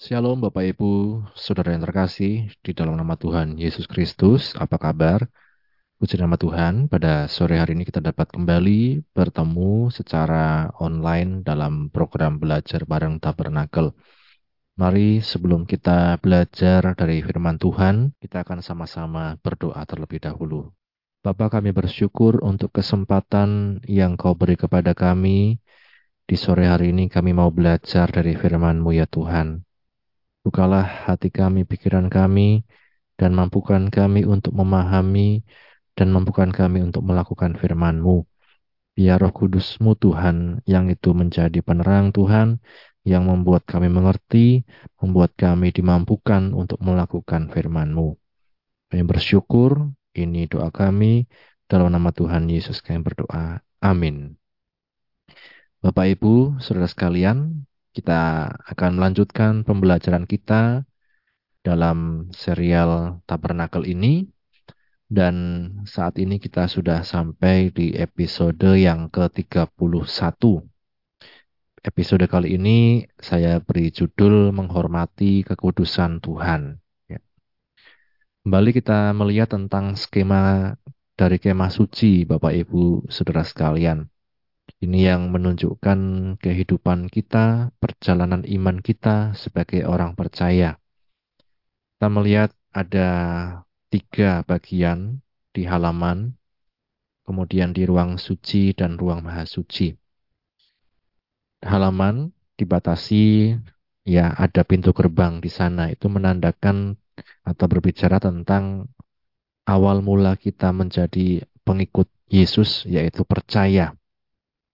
Shalom Bapak Ibu, Saudara yang terkasih, di dalam nama Tuhan Yesus Kristus, apa kabar? Puji nama Tuhan, pada sore hari ini kita dapat kembali bertemu secara online dalam program belajar bareng Tabernakel. Mari sebelum kita belajar dari firman Tuhan, kita akan sama-sama berdoa terlebih dahulu. Bapa kami bersyukur untuk kesempatan yang kau beri kepada kami. Di sore hari ini kami mau belajar dari firman-Mu ya Tuhan. Bukalah hati kami, pikiran kami, dan mampukan kami untuk memahami dan mampukan kami untuk melakukan firman-Mu. Biar roh kudus-Mu Tuhan yang itu menjadi penerang Tuhan, yang membuat kami mengerti, membuat kami dimampukan untuk melakukan firman-Mu. Kami bersyukur, ini doa kami, dalam nama Tuhan Yesus kami berdoa. Amin. Bapak Ibu, saudara sekalian, kita akan melanjutkan pembelajaran kita dalam serial Tabernakel ini. Dan saat ini kita sudah sampai di episode yang ke-31. Episode kali ini saya beri judul Menghormati Kekudusan Tuhan. Ya. Kembali kita melihat tentang skema dari kemah suci Bapak Ibu Saudara sekalian. Ini yang menunjukkan kehidupan kita, perjalanan iman kita sebagai orang percaya. Kita melihat ada tiga bagian di halaman, kemudian di ruang suci dan ruang maha suci. Halaman dibatasi, ya ada pintu gerbang di sana, itu menandakan atau berbicara tentang awal mula kita menjadi pengikut Yesus, yaitu percaya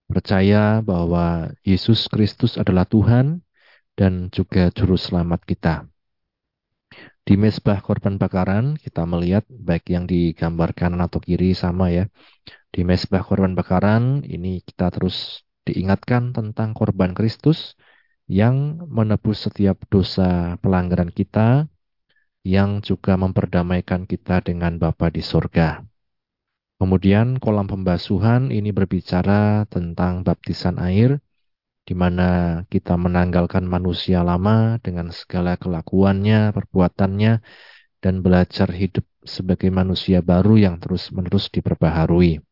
percaya bahwa Yesus Kristus adalah Tuhan dan juga juru selamat kita. Di mesbah korban bakaran kita melihat baik yang digambar kanan atau kiri sama ya. Di mesbah korban bakaran ini kita terus diingatkan tentang korban Kristus yang menebus setiap dosa pelanggaran kita yang juga memperdamaikan kita dengan Bapa di sorga. Kemudian kolam pembasuhan ini berbicara tentang baptisan air, di mana kita menanggalkan manusia lama dengan segala kelakuannya, perbuatannya, dan belajar hidup sebagai manusia baru yang terus-menerus diperbaharui.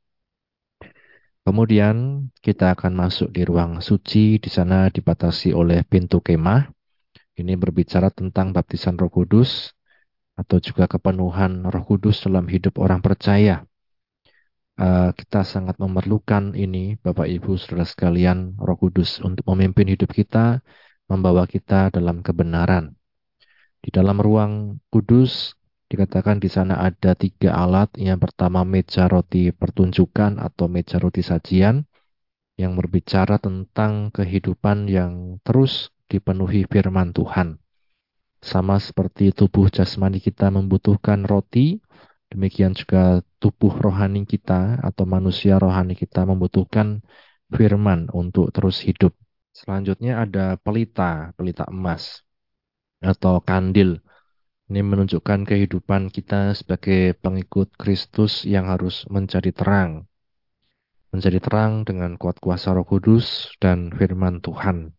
Kemudian kita akan masuk di ruang suci, di sana dibatasi oleh pintu kemah. Ini berbicara tentang baptisan roh kudus, atau juga kepenuhan roh kudus dalam hidup orang percaya uh, kita sangat memerlukan ini, Bapak Ibu, saudara sekalian, Roh Kudus untuk memimpin hidup kita, membawa kita dalam kebenaran. Di dalam ruang kudus dikatakan di sana ada tiga alat. Yang pertama meja roti pertunjukan atau meja roti sajian yang berbicara tentang kehidupan yang terus dipenuhi firman Tuhan. Sama seperti tubuh jasmani kita membutuhkan roti, Demikian juga tubuh rohani kita atau manusia rohani kita membutuhkan firman untuk terus hidup. Selanjutnya ada pelita, pelita emas atau kandil. Ini menunjukkan kehidupan kita sebagai pengikut Kristus yang harus menjadi terang. Menjadi terang dengan kuat kuasa roh kudus dan firman Tuhan.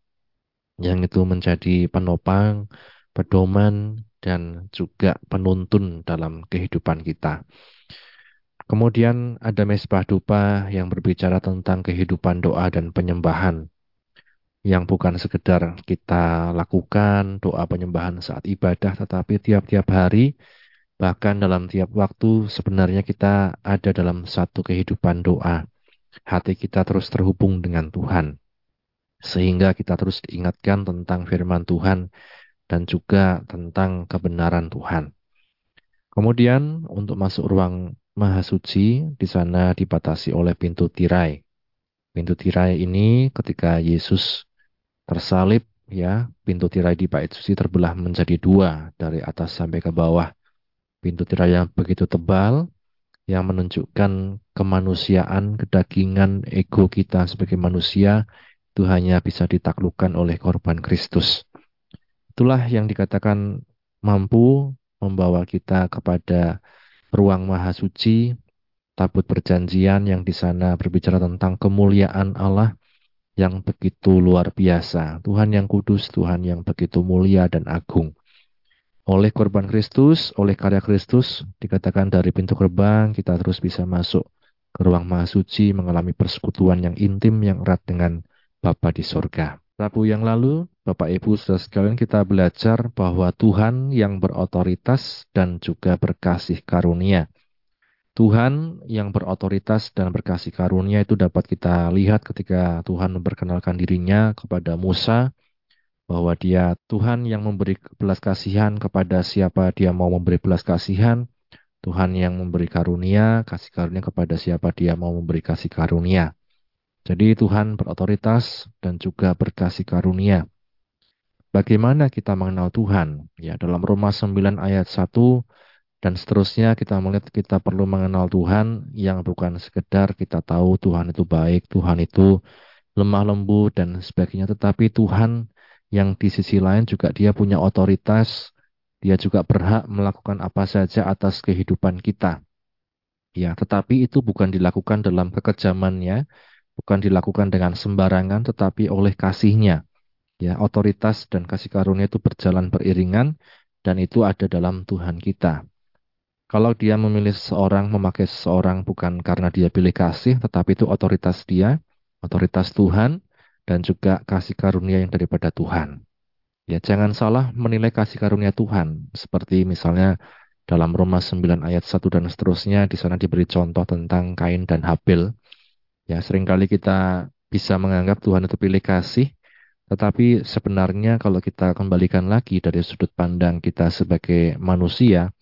Yang itu menjadi penopang, pedoman, dan juga penuntun dalam kehidupan kita. Kemudian ada mesbah dupa yang berbicara tentang kehidupan doa dan penyembahan yang bukan sekedar kita lakukan doa penyembahan saat ibadah tetapi tiap-tiap hari bahkan dalam tiap waktu sebenarnya kita ada dalam satu kehidupan doa. Hati kita terus terhubung dengan Tuhan. Sehingga kita terus diingatkan tentang firman Tuhan dan juga tentang kebenaran Tuhan. Kemudian untuk masuk ruang Maha Suci, di sana dibatasi oleh pintu tirai. Pintu tirai ini ketika Yesus tersalib, ya, pintu tirai di bait suci terbelah menjadi dua dari atas sampai ke bawah. Pintu tirai yang begitu tebal yang menunjukkan kemanusiaan, kedagingan, ego kita sebagai manusia itu hanya bisa ditaklukkan oleh korban Kristus. Itulah yang dikatakan mampu membawa kita kepada ruang maha suci, tabut perjanjian yang di sana berbicara tentang kemuliaan Allah, yang begitu luar biasa, Tuhan yang kudus, Tuhan yang begitu mulia dan agung. Oleh korban Kristus, oleh karya Kristus, dikatakan dari pintu gerbang kita terus bisa masuk ke ruang maha suci mengalami persekutuan yang intim yang erat dengan Bapa di sorga. Rabu yang lalu, Bapak Ibu sudah sekalian kita belajar bahwa Tuhan yang berotoritas dan juga berkasih karunia. Tuhan yang berotoritas dan berkasih karunia itu dapat kita lihat ketika Tuhan memperkenalkan dirinya kepada Musa bahwa dia Tuhan yang memberi belas kasihan kepada siapa dia mau memberi belas kasihan, Tuhan yang memberi karunia, kasih karunia kepada siapa dia mau memberi kasih karunia. Jadi Tuhan berotoritas dan juga berkasih karunia. Bagaimana kita mengenal Tuhan? Ya, dalam Roma 9 ayat 1 dan seterusnya kita melihat kita perlu mengenal Tuhan yang bukan sekedar kita tahu Tuhan itu baik, Tuhan itu lemah lembut dan sebagainya, tetapi Tuhan yang di sisi lain juga dia punya otoritas, dia juga berhak melakukan apa saja atas kehidupan kita. Ya, tetapi itu bukan dilakukan dalam kekejamannya, bukan dilakukan dengan sembarangan, tetapi oleh kasihnya. Ya, otoritas dan kasih karunia itu berjalan beriringan, dan itu ada dalam Tuhan kita. Kalau dia memilih seseorang, memakai seseorang bukan karena dia pilih kasih, tetapi itu otoritas dia, otoritas Tuhan, dan juga kasih karunia yang daripada Tuhan. Ya, jangan salah menilai kasih karunia Tuhan. Seperti misalnya dalam Roma 9 ayat 1 dan seterusnya, di sana diberi contoh tentang Kain dan Habil. Ya, sering kali kita bisa menganggap Tuhan itu pilih kasih, tetapi sebenarnya kalau kita kembalikan lagi dari sudut pandang kita sebagai manusia,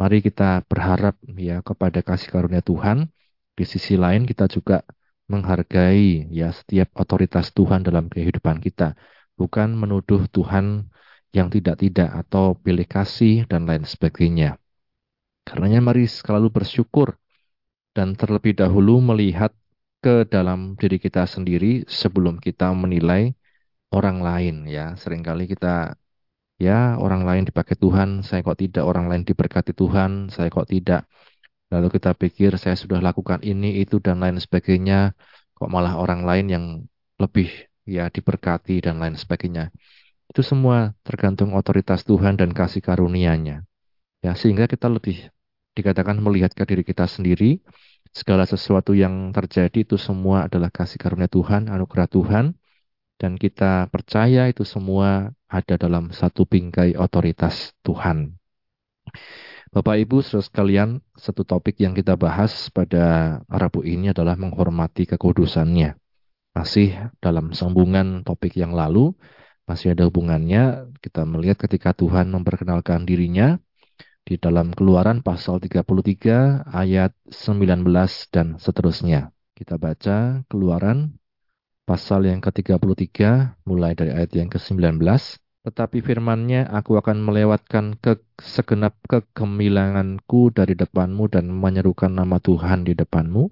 mari kita berharap ya kepada kasih karunia Tuhan. Di sisi lain kita juga menghargai ya setiap otoritas Tuhan dalam kehidupan kita, bukan menuduh Tuhan yang tidak-tidak atau pilih kasih dan lain sebagainya. Karenanya mari selalu bersyukur dan terlebih dahulu melihat ke dalam diri kita sendiri sebelum kita menilai orang lain ya. Seringkali kita ya orang lain dipakai Tuhan, saya kok tidak, orang lain diberkati Tuhan, saya kok tidak. Lalu kita pikir saya sudah lakukan ini, itu, dan lain sebagainya. Kok malah orang lain yang lebih ya diberkati dan lain sebagainya. Itu semua tergantung otoritas Tuhan dan kasih karunia-Nya. Ya, sehingga kita lebih dikatakan melihat ke diri kita sendiri, segala sesuatu yang terjadi itu semua adalah kasih karunia Tuhan, anugerah Tuhan, dan kita percaya itu semua ada dalam satu bingkai otoritas Tuhan. Bapak Ibu saudara sekalian, satu topik yang kita bahas pada Rabu ini adalah menghormati kekudusannya. Masih dalam sambungan topik yang lalu, masih ada hubungannya. Kita melihat ketika Tuhan memperkenalkan dirinya di dalam keluaran pasal 33 ayat 19 dan seterusnya. Kita baca keluaran pasal yang ke-33 mulai dari ayat yang ke-19. Tetapi firmannya, aku akan melewatkan ke segenap kegemilanganku dari depanmu dan menyerukan nama Tuhan di depanmu.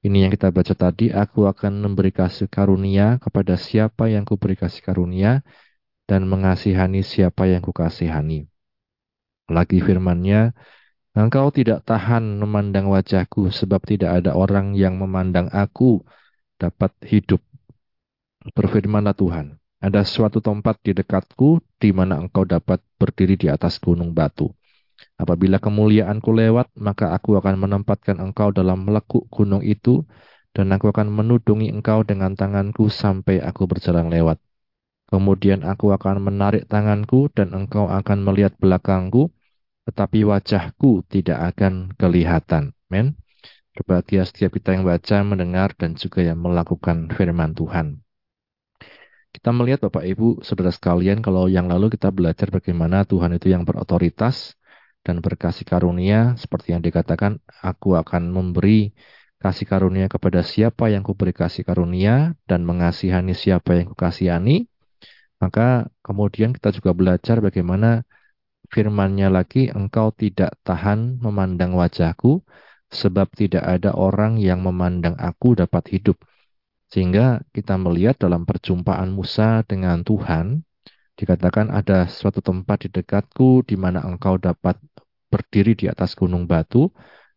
Ini yang kita baca tadi, aku akan memberi kasih karunia kepada siapa yang kuberi kasih karunia dan mengasihani siapa yang kukasihani. Lagi firmannya, engkau tidak tahan memandang wajahku sebab tidak ada orang yang memandang aku dapat hidup. Berfirmanlah Tuhan, ada suatu tempat di dekatku di mana engkau dapat berdiri di atas gunung batu. Apabila kemuliaanku lewat, maka aku akan menempatkan engkau dalam lekuk gunung itu, dan aku akan menudungi engkau dengan tanganku sampai aku berjalan lewat. Kemudian aku akan menarik tanganku, dan engkau akan melihat belakangku, tetapi wajahku tidak akan kelihatan. Men. Berbahagia setiap kita yang baca, mendengar, dan juga yang melakukan firman Tuhan. Kita melihat Bapak Ibu, saudara sekalian, kalau yang lalu kita belajar bagaimana Tuhan itu yang berotoritas dan berkasih karunia, seperti yang dikatakan, aku akan memberi kasih karunia kepada siapa yang kuberi kasih karunia dan mengasihani siapa yang kukasihani. Maka kemudian kita juga belajar bagaimana firmannya lagi, engkau tidak tahan memandang wajahku, sebab tidak ada orang yang memandang aku dapat hidup. Sehingga kita melihat dalam perjumpaan Musa dengan Tuhan, dikatakan ada suatu tempat di dekatku di mana engkau dapat berdiri di atas gunung batu,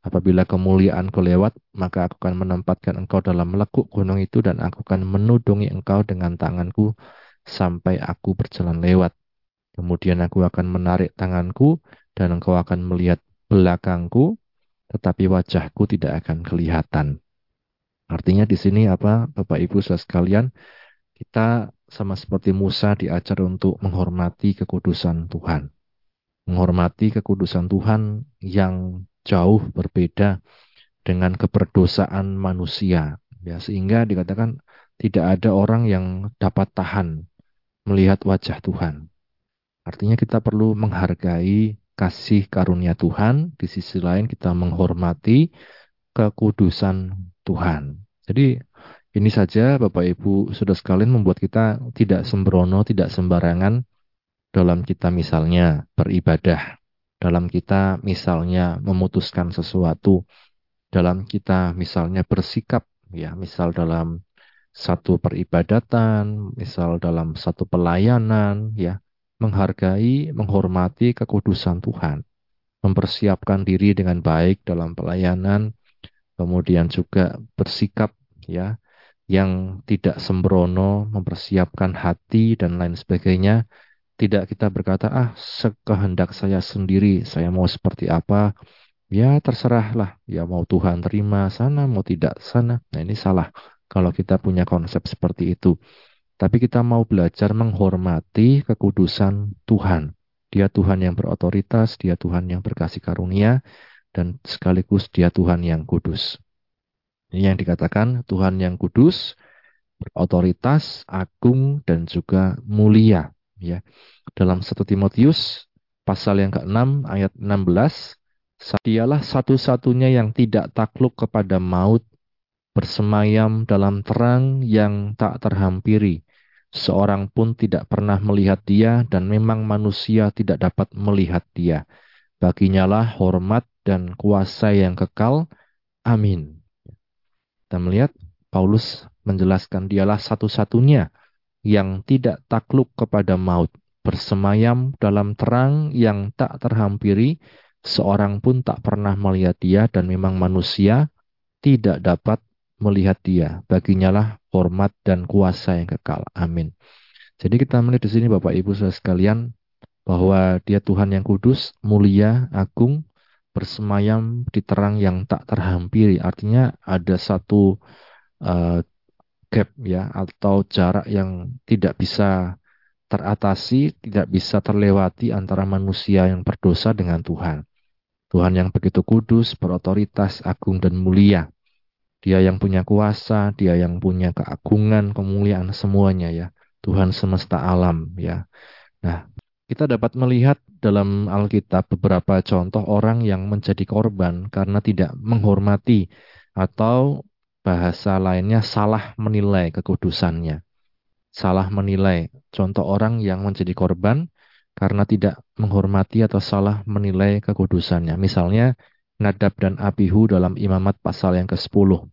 Apabila kemuliaanku lewat, maka aku akan menempatkan engkau dalam lekuk gunung itu dan aku akan menudungi engkau dengan tanganku sampai aku berjalan lewat. Kemudian aku akan menarik tanganku dan engkau akan melihat belakangku, tetapi wajahku tidak akan kelihatan. Artinya di sini apa Bapak Ibu saudara sekalian, kita sama seperti Musa diajar untuk menghormati kekudusan Tuhan. Menghormati kekudusan Tuhan yang jauh berbeda dengan keberdosaan manusia. Ya, sehingga dikatakan tidak ada orang yang dapat tahan melihat wajah Tuhan. Artinya kita perlu menghargai kasih karunia Tuhan, di sisi lain kita menghormati kekudusan Tuhan. Jadi ini saja Bapak Ibu sudah sekalian membuat kita tidak sembrono, tidak sembarangan dalam kita misalnya beribadah dalam kita misalnya memutuskan sesuatu, dalam kita misalnya bersikap, ya, misal dalam satu peribadatan, misal dalam satu pelayanan, ya, menghargai, menghormati kekudusan Tuhan, mempersiapkan diri dengan baik dalam pelayanan, kemudian juga bersikap, ya, yang tidak sembrono, mempersiapkan hati dan lain sebagainya, tidak kita berkata, ah sekehendak saya sendiri, saya mau seperti apa, ya terserahlah, ya mau Tuhan terima sana, mau tidak sana. Nah ini salah kalau kita punya konsep seperti itu. Tapi kita mau belajar menghormati kekudusan Tuhan. Dia Tuhan yang berotoritas, dia Tuhan yang berkasih karunia, dan sekaligus dia Tuhan yang kudus. Ini yang dikatakan Tuhan yang kudus, berotoritas, agung, dan juga mulia. Ya, dalam 1 Timotius pasal yang ke-6 ayat 16, Dialah satu-satunya yang tidak takluk kepada maut, bersemayam dalam terang yang tak terhampiri. Seorang pun tidak pernah melihat dia dan memang manusia tidak dapat melihat dia. Baginya lah hormat dan kuasa yang kekal. Amin. Kita melihat Paulus menjelaskan dialah satu-satunya yang tidak takluk kepada maut bersemayam dalam terang yang tak terhampiri, seorang pun tak pernah melihat dia dan memang manusia tidak dapat melihat dia. Baginya lah hormat dan kuasa yang kekal. Amin. Jadi kita melihat di sini Bapak Ibu Saudara sekalian bahwa dia Tuhan yang kudus, mulia, agung, bersemayam di terang yang tak terhampiri. Artinya ada satu uh, gap ya atau jarak yang tidak bisa teratasi, tidak bisa terlewati antara manusia yang berdosa dengan Tuhan. Tuhan yang begitu kudus, berotoritas, agung dan mulia. Dia yang punya kuasa, dia yang punya keagungan, kemuliaan semuanya ya. Tuhan semesta alam ya. Nah, kita dapat melihat dalam Alkitab beberapa contoh orang yang menjadi korban karena tidak menghormati atau bahasa lainnya salah menilai kekudusannya salah menilai. Contoh orang yang menjadi korban karena tidak menghormati atau salah menilai kekudusannya. Misalnya Nadab dan Abihu dalam imamat pasal yang ke-10.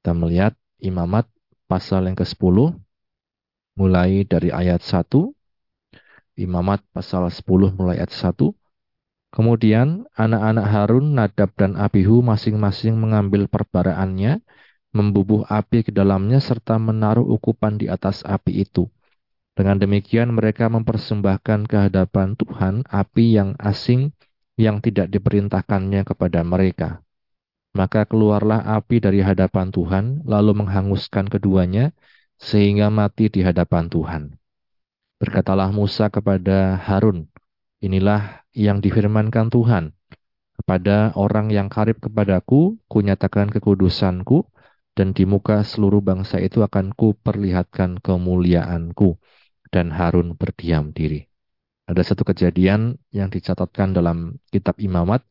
Kita melihat imamat pasal yang ke-10 mulai dari ayat 1. Imamat pasal 10 mulai ayat 1. Kemudian anak-anak Harun, Nadab dan Abihu masing-masing mengambil perbaraannya membubuh api ke dalamnya serta menaruh ukupan di atas api itu. Dengan demikian mereka mempersembahkan kehadapan Tuhan api yang asing yang tidak diperintahkannya kepada mereka. Maka keluarlah api dari hadapan Tuhan, lalu menghanguskan keduanya, sehingga mati di hadapan Tuhan. Berkatalah Musa kepada Harun, inilah yang difirmankan Tuhan. Kepada orang yang karib kepadaku, kunyatakan kekudusanku, dan di muka seluruh bangsa itu akan ku perlihatkan kemuliaanku. Dan Harun berdiam diri. Ada satu kejadian yang dicatatkan dalam kitab imamat,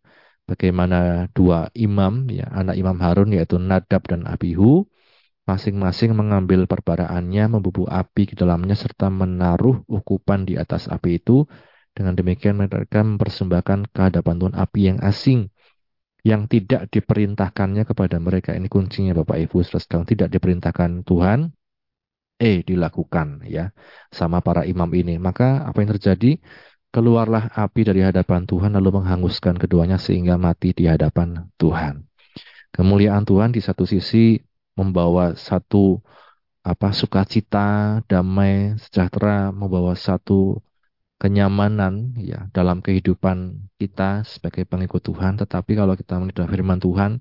bagaimana dua imam, ya, anak imam Harun yaitu Nadab dan Abihu, masing-masing mengambil perbaraannya, membubuh api ke dalamnya, serta menaruh ukupan di atas api itu. Dengan demikian mereka mempersembahkan kehadapan Tuhan api yang asing yang tidak diperintahkannya kepada mereka. Ini kuncinya Bapak Ibu, sekarang tidak diperintahkan Tuhan, eh dilakukan ya sama para imam ini. Maka apa yang terjadi? keluarlah api dari hadapan Tuhan lalu menghanguskan keduanya sehingga mati di hadapan Tuhan. Kemuliaan Tuhan di satu sisi membawa satu apa sukacita, damai, sejahtera, membawa satu kenyamanan ya dalam kehidupan kita sebagai pengikut Tuhan. Tetapi kalau kita melihat firman Tuhan,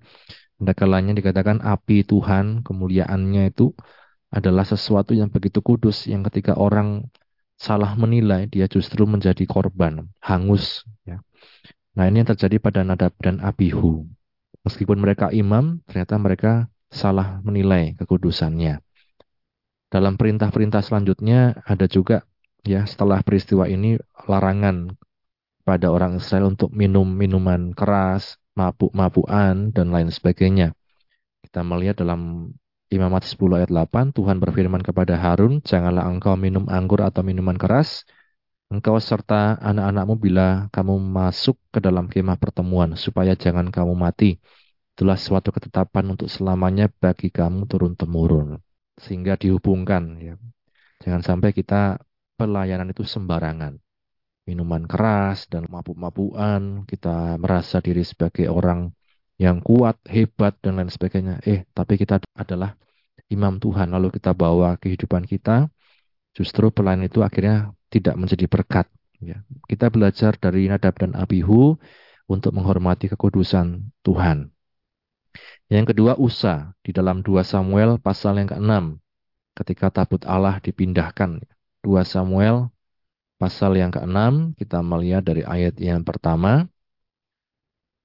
kalanya dikatakan api Tuhan, kemuliaannya itu adalah sesuatu yang begitu kudus yang ketika orang salah menilai, dia justru menjadi korban, hangus. Ya. Nah ini yang terjadi pada Nadab dan Abihu. Meskipun mereka imam, ternyata mereka salah menilai kekudusannya. Dalam perintah-perintah selanjutnya ada juga ya setelah peristiwa ini larangan pada orang Israel untuk minum minuman keras, mabuk-mabukan dan lain sebagainya. Kita melihat dalam Imamat 10 ayat 8, Tuhan berfirman kepada Harun, Janganlah engkau minum anggur atau minuman keras, engkau serta anak-anakmu bila kamu masuk ke dalam kemah pertemuan, supaya jangan kamu mati. Itulah suatu ketetapan untuk selamanya bagi kamu turun-temurun. Sehingga dihubungkan. Ya. Jangan sampai kita pelayanan itu sembarangan. Minuman keras dan mabuk-mabukan, kita merasa diri sebagai orang yang kuat, hebat, dan lain sebagainya. Eh, tapi kita adalah imam Tuhan, lalu kita bawa kehidupan kita, justru pelayan itu akhirnya tidak menjadi berkat. Ya. Kita belajar dari Nadab dan Abihu untuk menghormati kekudusan Tuhan. Yang kedua, Usa di dalam 2 Samuel pasal yang ke-6 ketika tabut Allah dipindahkan. 2 Samuel pasal yang ke-6 kita melihat dari ayat yang pertama.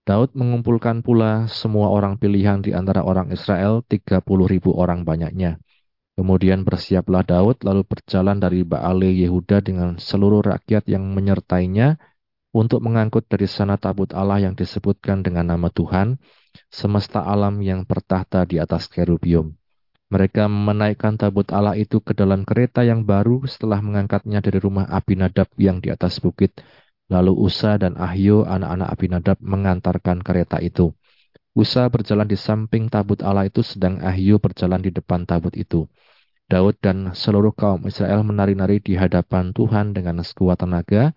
Daud mengumpulkan pula semua orang pilihan di antara orang Israel, 30 ribu orang banyaknya. Kemudian bersiaplah Daud lalu berjalan dari Baale Yehuda dengan seluruh rakyat yang menyertainya untuk mengangkut dari sana tabut Allah yang disebutkan dengan nama Tuhan, semesta alam yang bertahta di atas kerubium. Mereka menaikkan tabut Allah itu ke dalam kereta yang baru setelah mengangkatnya dari rumah Abinadab yang di atas bukit Lalu Usa dan Ahyo anak-anak Abinadab mengantarkan kereta itu. Usa berjalan di samping tabut Allah itu sedang Ahyo berjalan di depan tabut itu. Daud dan seluruh kaum Israel menari-nari di hadapan Tuhan dengan sekuat tenaga,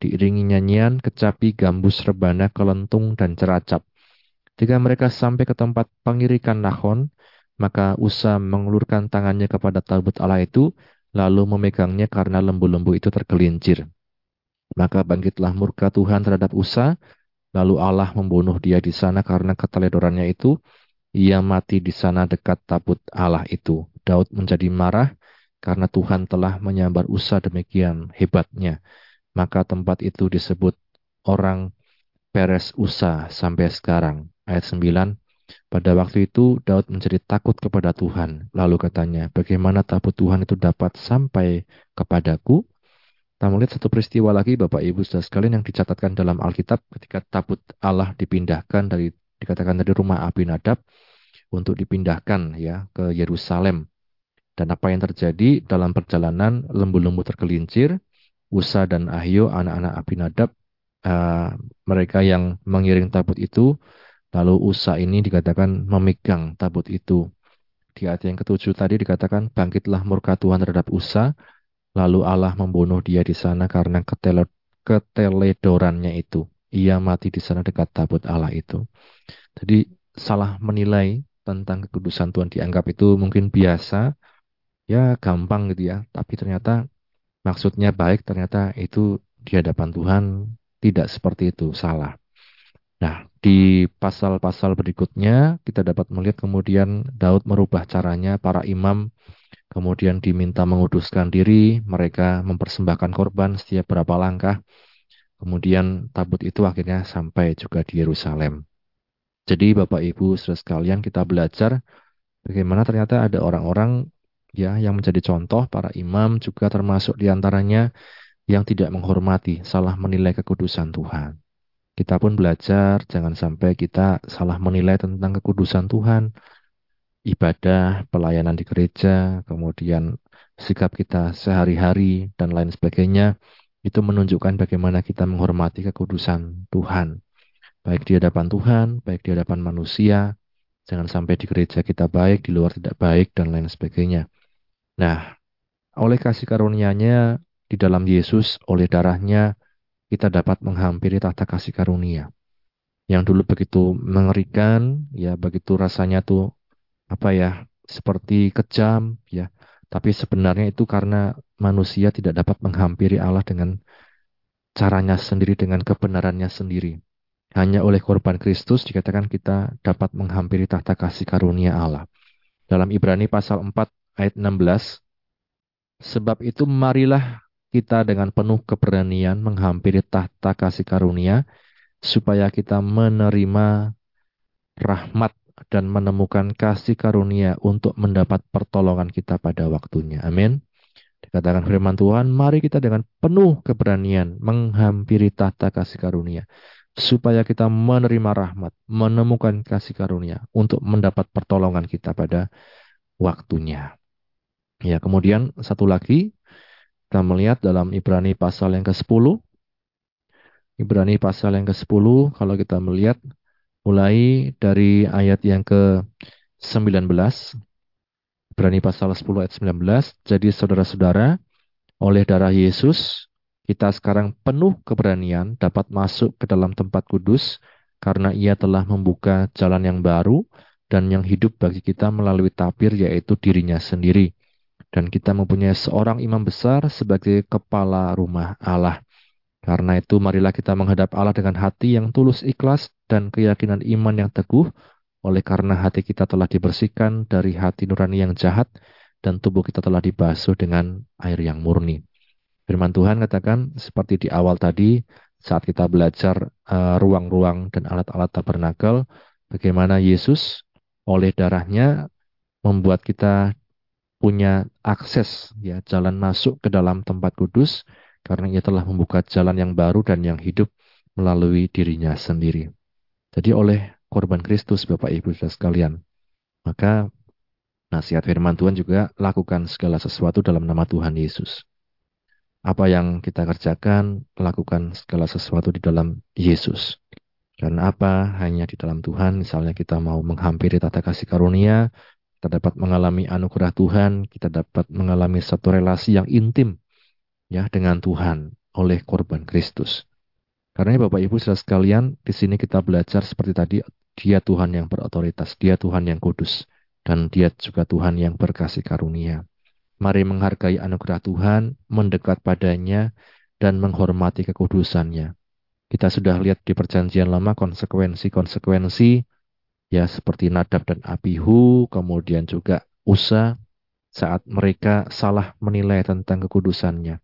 diiringi nyanyian, kecapi, gambus, rebana, kelentung, dan ceracap. Jika mereka sampai ke tempat pengirikan Nahon, maka Usa mengulurkan tangannya kepada tabut Allah itu, lalu memegangnya karena lembu-lembu itu tergelincir. Maka bangkitlah murka Tuhan terhadap Usa, lalu Allah membunuh dia di sana karena keteledorannya itu. Ia mati di sana dekat tabut Allah itu. Daud menjadi marah karena Tuhan telah menyambar Usa demikian hebatnya. Maka tempat itu disebut orang Peres Usa sampai sekarang. Ayat 9. Pada waktu itu Daud menjadi takut kepada Tuhan. Lalu katanya, bagaimana tabut Tuhan itu dapat sampai kepadaku? Kita melihat satu peristiwa lagi Bapak Ibu saudara sekalian yang dicatatkan dalam Alkitab ketika tabut Allah dipindahkan dari dikatakan dari rumah Abinadab untuk dipindahkan ya ke Yerusalem. Dan apa yang terjadi dalam perjalanan lembu-lembu tergelincir, Usa dan Ahyo anak-anak Abinadab uh, mereka yang mengiring tabut itu lalu Usa ini dikatakan memegang tabut itu. Di ayat yang ketujuh tadi dikatakan bangkitlah murka Tuhan terhadap Usa Lalu Allah membunuh dia di sana karena ketele, keteledorannya itu. Ia mati di sana dekat tabut Allah itu. Jadi salah menilai tentang kekudusan Tuhan dianggap itu mungkin biasa, ya gampang gitu ya. Tapi ternyata maksudnya baik, ternyata itu di hadapan Tuhan tidak seperti itu, salah. Nah, di pasal-pasal berikutnya kita dapat melihat kemudian Daud merubah caranya, para imam Kemudian diminta menguduskan diri, mereka mempersembahkan korban setiap berapa langkah. Kemudian tabut itu akhirnya sampai juga di Yerusalem. Jadi Bapak Ibu saudara sekalian kita belajar bagaimana ternyata ada orang-orang ya yang menjadi contoh para imam juga termasuk di antaranya yang tidak menghormati, salah menilai kekudusan Tuhan. Kita pun belajar jangan sampai kita salah menilai tentang kekudusan Tuhan ibadah, pelayanan di gereja, kemudian sikap kita sehari-hari, dan lain sebagainya, itu menunjukkan bagaimana kita menghormati kekudusan Tuhan. Baik di hadapan Tuhan, baik di hadapan manusia, jangan sampai di gereja kita baik, di luar tidak baik, dan lain sebagainya. Nah, oleh kasih karunia-Nya di dalam Yesus, oleh darahnya, kita dapat menghampiri tahta kasih karunia. Yang dulu begitu mengerikan, ya begitu rasanya tuh apa ya, seperti kejam, ya. Tapi sebenarnya itu karena manusia tidak dapat menghampiri Allah dengan caranya sendiri, dengan kebenarannya sendiri. Hanya oleh korban Kristus dikatakan kita dapat menghampiri tahta kasih karunia Allah. Dalam Ibrani pasal 4 ayat 16, Sebab itu marilah kita dengan penuh keberanian menghampiri tahta kasih karunia, supaya kita menerima rahmat dan menemukan kasih karunia untuk mendapat pertolongan kita pada waktunya. Amin. Dikatakan firman Tuhan, mari kita dengan penuh keberanian menghampiri tahta kasih karunia. Supaya kita menerima rahmat, menemukan kasih karunia untuk mendapat pertolongan kita pada waktunya. Ya, kemudian satu lagi, kita melihat dalam Ibrani pasal yang ke-10. Ibrani pasal yang ke-10, kalau kita melihat mulai dari ayat yang ke-19, Ibrani pasal 10 ayat 19. Jadi saudara-saudara, oleh darah Yesus, kita sekarang penuh keberanian dapat masuk ke dalam tempat kudus karena ia telah membuka jalan yang baru dan yang hidup bagi kita melalui tapir yaitu dirinya sendiri. Dan kita mempunyai seorang imam besar sebagai kepala rumah Allah. Karena itu marilah kita menghadap Allah dengan hati yang tulus ikhlas dan keyakinan iman yang teguh oleh karena hati kita telah dibersihkan dari hati nurani yang jahat dan tubuh kita telah dibasuh dengan air yang murni. Firman Tuhan katakan seperti di awal tadi saat kita belajar eh, ruang-ruang uh, dan alat-alat tabernakel bagaimana Yesus oleh darahnya membuat kita punya akses ya jalan masuk ke dalam tempat kudus karena ia telah membuka jalan yang baru dan yang hidup melalui dirinya sendiri. Jadi oleh korban Kristus Bapak Ibu Saudara sekalian. Maka nasihat firman Tuhan juga lakukan segala sesuatu dalam nama Tuhan Yesus. Apa yang kita kerjakan, lakukan segala sesuatu di dalam Yesus. Karena apa? Hanya di dalam Tuhan, misalnya kita mau menghampiri tata kasih karunia, kita dapat mengalami anugerah Tuhan, kita dapat mengalami satu relasi yang intim ya dengan Tuhan oleh korban Kristus. Karena Bapak Ibu saudara sekalian, di sini kita belajar seperti tadi dia Tuhan yang berotoritas, Dia Tuhan yang kudus, dan Dia juga Tuhan yang berkasih karunia. Mari menghargai anugerah Tuhan, mendekat padanya, dan menghormati kekudusannya. Kita sudah lihat di perjanjian lama konsekuensi-konsekuensi ya seperti Nadab dan Abihu, kemudian juga Usa saat mereka salah menilai tentang kekudusannya.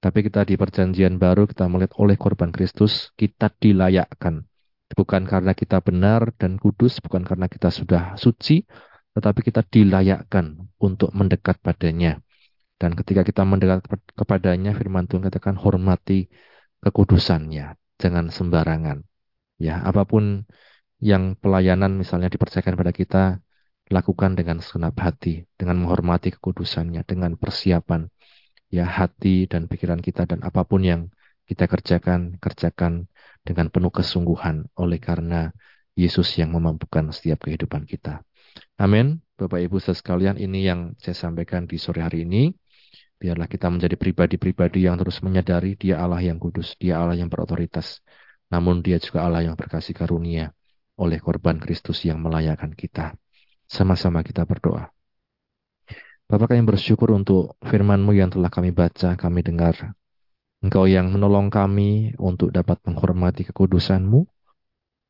Tapi kita di perjanjian baru kita melihat oleh korban Kristus kita dilayakkan Bukan karena kita benar dan kudus, bukan karena kita sudah suci, tetapi kita dilayakkan untuk mendekat padanya. Dan ketika kita mendekat kepadanya, firman Tuhan katakan hormati kekudusannya, jangan sembarangan. Ya, apa pun yang pelayanan misalnya dipercayakan pada kita, lakukan dengan senap hati, dengan menghormati kekudusannya, dengan persiapan ya hati dan pikiran kita dan apa pun yang kita kerjakan, kerjakan dengan penuh kesungguhan oleh karena Yesus yang memampukan setiap kehidupan kita. Amin. Bapak Ibu sekalian, ini yang saya sampaikan di sore hari ini. Biarlah kita menjadi pribadi-pribadi yang terus menyadari dia Allah yang kudus, dia Allah yang berotoritas. Namun dia juga Allah yang berkasih karunia oleh korban Kristus yang melayakkan kita. Sama-sama kita berdoa. Bapak kami bersyukur untuk firman-Mu yang telah kami baca, kami dengar. Engkau yang menolong kami untuk dapat menghormati kekudusan-Mu,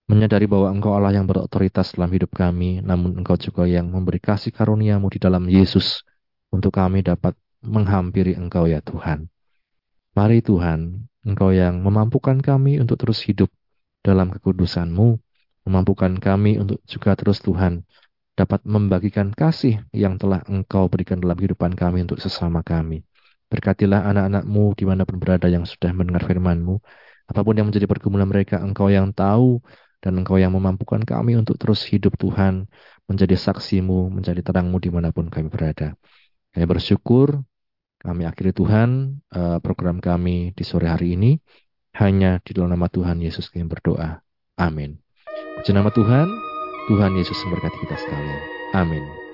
menyadari bahwa Engkau Allah yang berotoritas dalam hidup kami, namun Engkau juga yang memberi kasih karunia-Mu di dalam Yesus untuk kami dapat menghampiri Engkau ya Tuhan. Mari Tuhan, Engkau yang memampukan kami untuk terus hidup dalam kekudusan-Mu, memampukan kami untuk juga terus Tuhan dapat membagikan kasih yang telah Engkau berikan dalam kehidupan kami untuk sesama kami. Berkatilah anak-anakmu di mana pun berada yang sudah mendengar firmanmu. Apa pun yang menjadi pergumulan mereka, engkau yang tahu dan engkau yang memampukan kami untuk terus hidup Tuhan, menjadi saksimu, menjadi terangmu di mana pun kami berada. Kami bersyukur, kami akhiri Tuhan eh, program kami di sore hari ini. Hanya di dalam nama Tuhan Yesus kami berdoa. Amin. Puji nama Tuhan, Tuhan Yesus memberkati kita sekalian. Amin.